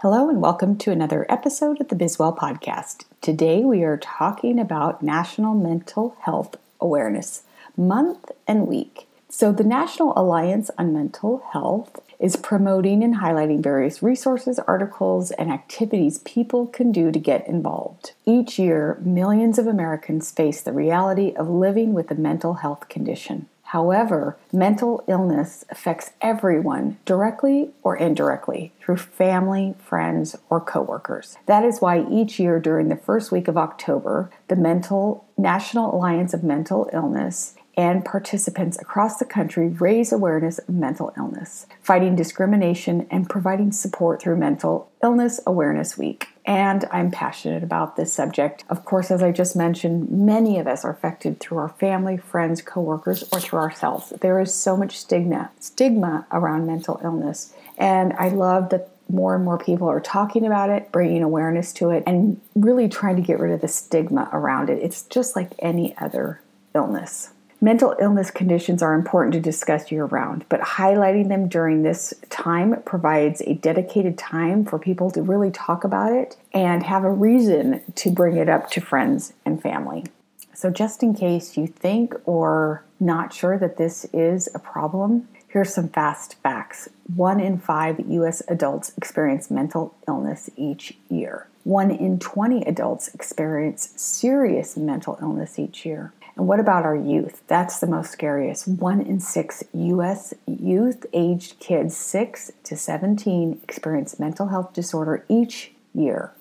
Hello, and welcome to another episode of the Bizwell Podcast. Today we are talking about National Mental Health Awareness Month and Week. So, the National Alliance on Mental Health is promoting and highlighting various resources, articles, and activities people can do to get involved. Each year, millions of Americans face the reality of living with a mental health condition. However, mental illness affects everyone directly or indirectly through family, friends, or coworkers. That is why each year during the first week of October, the Mental National Alliance of Mental Illness and participants across the country raise awareness of mental illness, fighting discrimination and providing support through Mental Illness Awareness Week and I'm passionate about this subject. Of course, as I just mentioned, many of us are affected through our family, friends, coworkers, or through ourselves. There is so much stigma, stigma around mental illness, and I love that more and more people are talking about it, bringing awareness to it, and really trying to get rid of the stigma around it. It's just like any other illness. Mental illness conditions are important to discuss year round, but highlighting them during this time provides a dedicated time for people to really talk about it and have a reason to bring it up to friends and family. So, just in case you think or not sure that this is a problem, here's some fast facts. One in five US adults experience mental illness each year. One in 20 adults experience serious mental illness each year. And what about our youth? That's the most scariest. One in six U.S. youth aged kids 6 to 17 experience mental health disorder each year.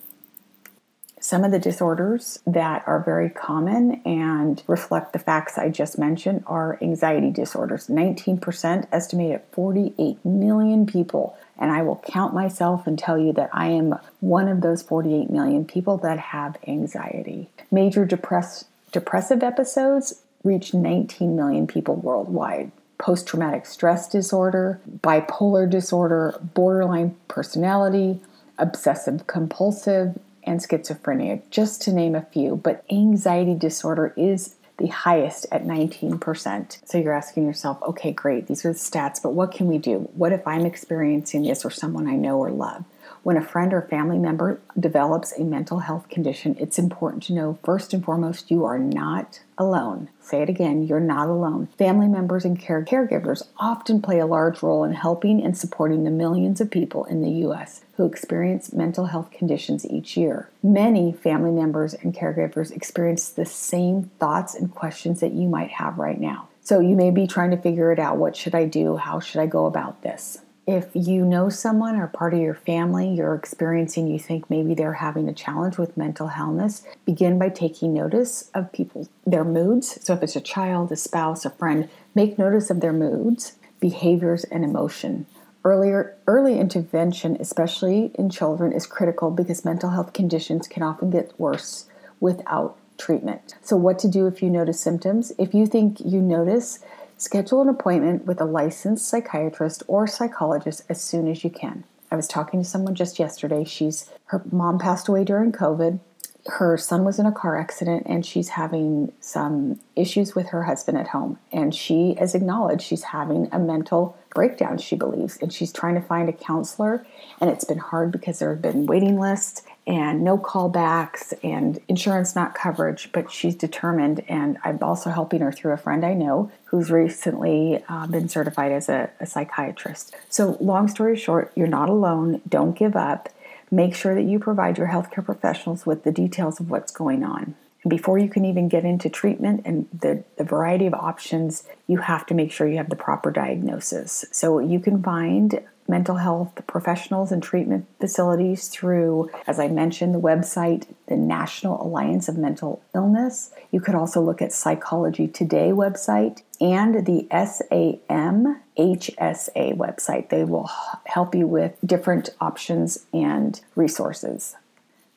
Some of the disorders that are very common and reflect the facts I just mentioned are anxiety disorders. 19% estimated 48 million people. And I will count myself and tell you that I am one of those 48 million people that have anxiety. Major depressed Depressive episodes reach 19 million people worldwide. Post traumatic stress disorder, bipolar disorder, borderline personality, obsessive compulsive, and schizophrenia, just to name a few. But anxiety disorder is the highest at 19%. So you're asking yourself, okay, great, these are the stats, but what can we do? What if I'm experiencing this or someone I know or love? When a friend or family member develops a mental health condition, it's important to know first and foremost you are not alone. Say it again, you're not alone. Family members and care- caregivers often play a large role in helping and supporting the millions of people in the U.S. who experience mental health conditions each year. Many family members and caregivers experience the same thoughts and questions that you might have right now. So you may be trying to figure it out. What should I do? How should I go about this? If you know someone or part of your family you're experiencing, you think maybe they're having a challenge with mental illness, begin by taking notice of people, their moods. So if it's a child, a spouse, a friend, make notice of their moods, behaviors, and emotion. Earlier, early intervention, especially in children, is critical because mental health conditions can often get worse without treatment. So, what to do if you notice symptoms? If you think you notice Schedule an appointment with a licensed psychiatrist or psychologist as soon as you can. I was talking to someone just yesterday. She's her mom passed away during COVID. Her son was in a car accident and she's having some issues with her husband at home. And she has acknowledged she's having a mental breakdown, she believes, and she's trying to find a counselor. And it's been hard because there have been waiting lists and no callbacks and insurance not coverage, but she's determined. And I'm also helping her through a friend I know who's recently uh, been certified as a, a psychiatrist. So, long story short, you're not alone. Don't give up. Make sure that you provide your healthcare professionals with the details of what's going on. And before you can even get into treatment and the, the variety of options, you have to make sure you have the proper diagnosis. So, you can find mental health professionals and treatment facilities through, as I mentioned, the website, the National Alliance of Mental Illness. You could also look at Psychology Today website and the SAM HSA website. They will help you with different options and resources.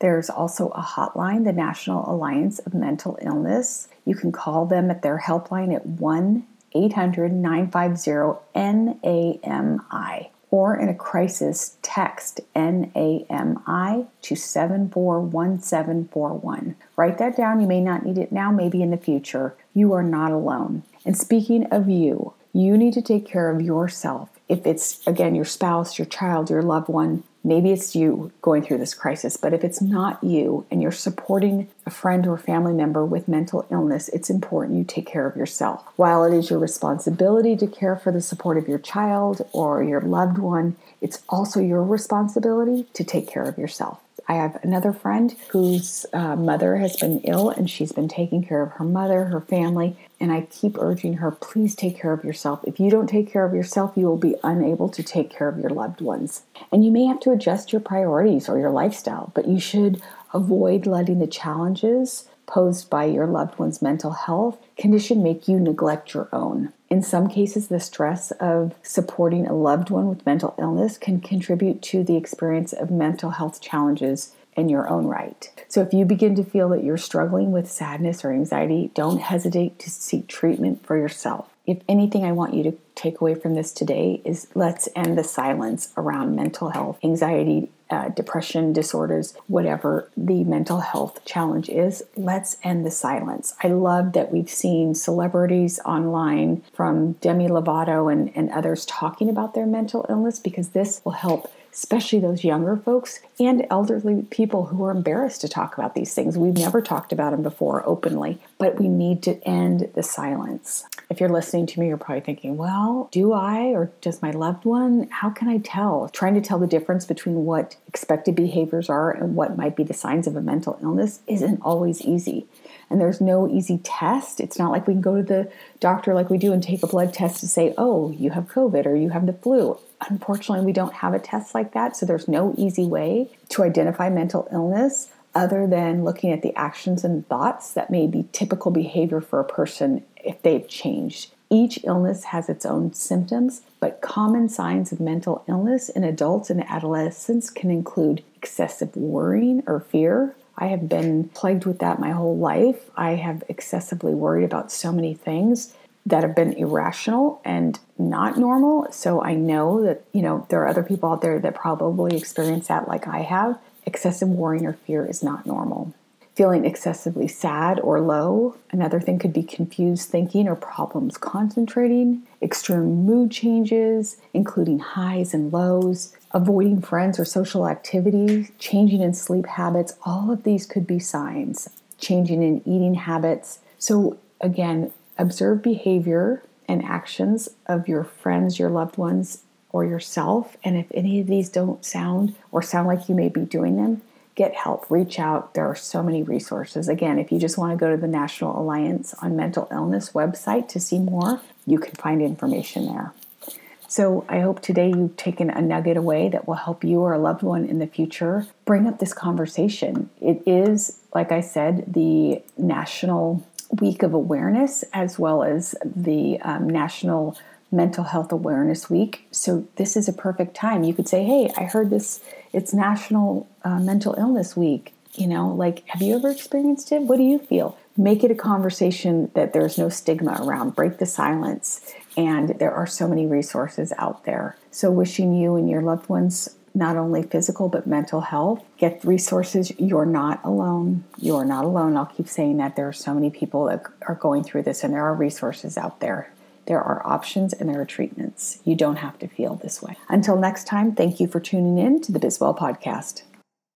There's also a hotline, the National Alliance of Mental Illness. You can call them at their helpline at 1 800 950 NAMI or in a crisis, text NAMI to 741741. Write that down. You may not need it now, maybe in the future. You are not alone. And speaking of you, you need to take care of yourself. If it's, again, your spouse, your child, your loved one, Maybe it's you going through this crisis, but if it's not you and you're supporting a friend or family member with mental illness, it's important you take care of yourself. While it is your responsibility to care for the support of your child or your loved one, it's also your responsibility to take care of yourself. I have another friend whose uh, mother has been ill and she's been taking care of her mother, her family, and I keep urging her, please take care of yourself. If you don't take care of yourself, you will be unable to take care of your loved ones. And you may have to adjust your priorities or your lifestyle, but you should avoid letting the challenges posed by your loved one's mental health condition make you neglect your own. In some cases, the stress of supporting a loved one with mental illness can contribute to the experience of mental health challenges in your own right. So, if you begin to feel that you're struggling with sadness or anxiety, don't hesitate to seek treatment for yourself. If anything, I want you to take away from this today is let's end the silence around mental health, anxiety, uh, depression disorders, whatever the mental health challenge is, let's end the silence. I love that we've seen celebrities online from Demi Lovato and, and others talking about their mental illness because this will help especially those younger folks and elderly people who are embarrassed to talk about these things. We've never talked about them before openly, but we need to end the silence. If you're listening to me, you're probably thinking, well, do I or does my loved one? How can I tell? Trying to tell the difference between what expected behaviors are and what might be the signs of a mental illness isn't always easy and there's no easy test. It's not like we can go to the doctor like we do and take a blood test to say, oh, you have COVID or you have the flu. Unfortunately, we don't have a test like that, so there's no easy way to identify mental illness other than looking at the actions and thoughts that may be typical behavior for a person if they've changed. Each illness has its own symptoms, but common signs of mental illness in adults and adolescents can include excessive worrying or fear, I have been plagued with that my whole life. I have excessively worried about so many things that have been irrational and not normal. So I know that, you know, there are other people out there that probably experience that like I have. Excessive worrying or fear is not normal. Feeling excessively sad or low. Another thing could be confused thinking or problems concentrating, extreme mood changes, including highs and lows, avoiding friends or social activity, changing in sleep habits, all of these could be signs. Changing in eating habits. So, again, observe behavior and actions of your friends, your loved ones, or yourself. And if any of these don't sound or sound like you may be doing them, get help, reach out. There are so many resources. Again, if you just want to go to the National Alliance on Mental Illness website to see more, you can find information there. So I hope today you've taken a nugget away that will help you or a loved one in the future bring up this conversation. It is, like I said, the National Week of Awareness as well as the um, National Mental Health Awareness Week. So this is a perfect time. You could say, hey, I heard this, it's National uh, Mental Illness Week. You know, like, have you ever experienced it? What do you feel? Make it a conversation that there's no stigma around. Break the silence and there are so many resources out there. So, wishing you and your loved ones not only physical but mental health. Get resources. You're not alone. You're not alone. I'll keep saying that. There are so many people that are going through this, and there are resources out there. There are options and there are treatments. You don't have to feel this way. Until next time, thank you for tuning in to the Bizwell Podcast.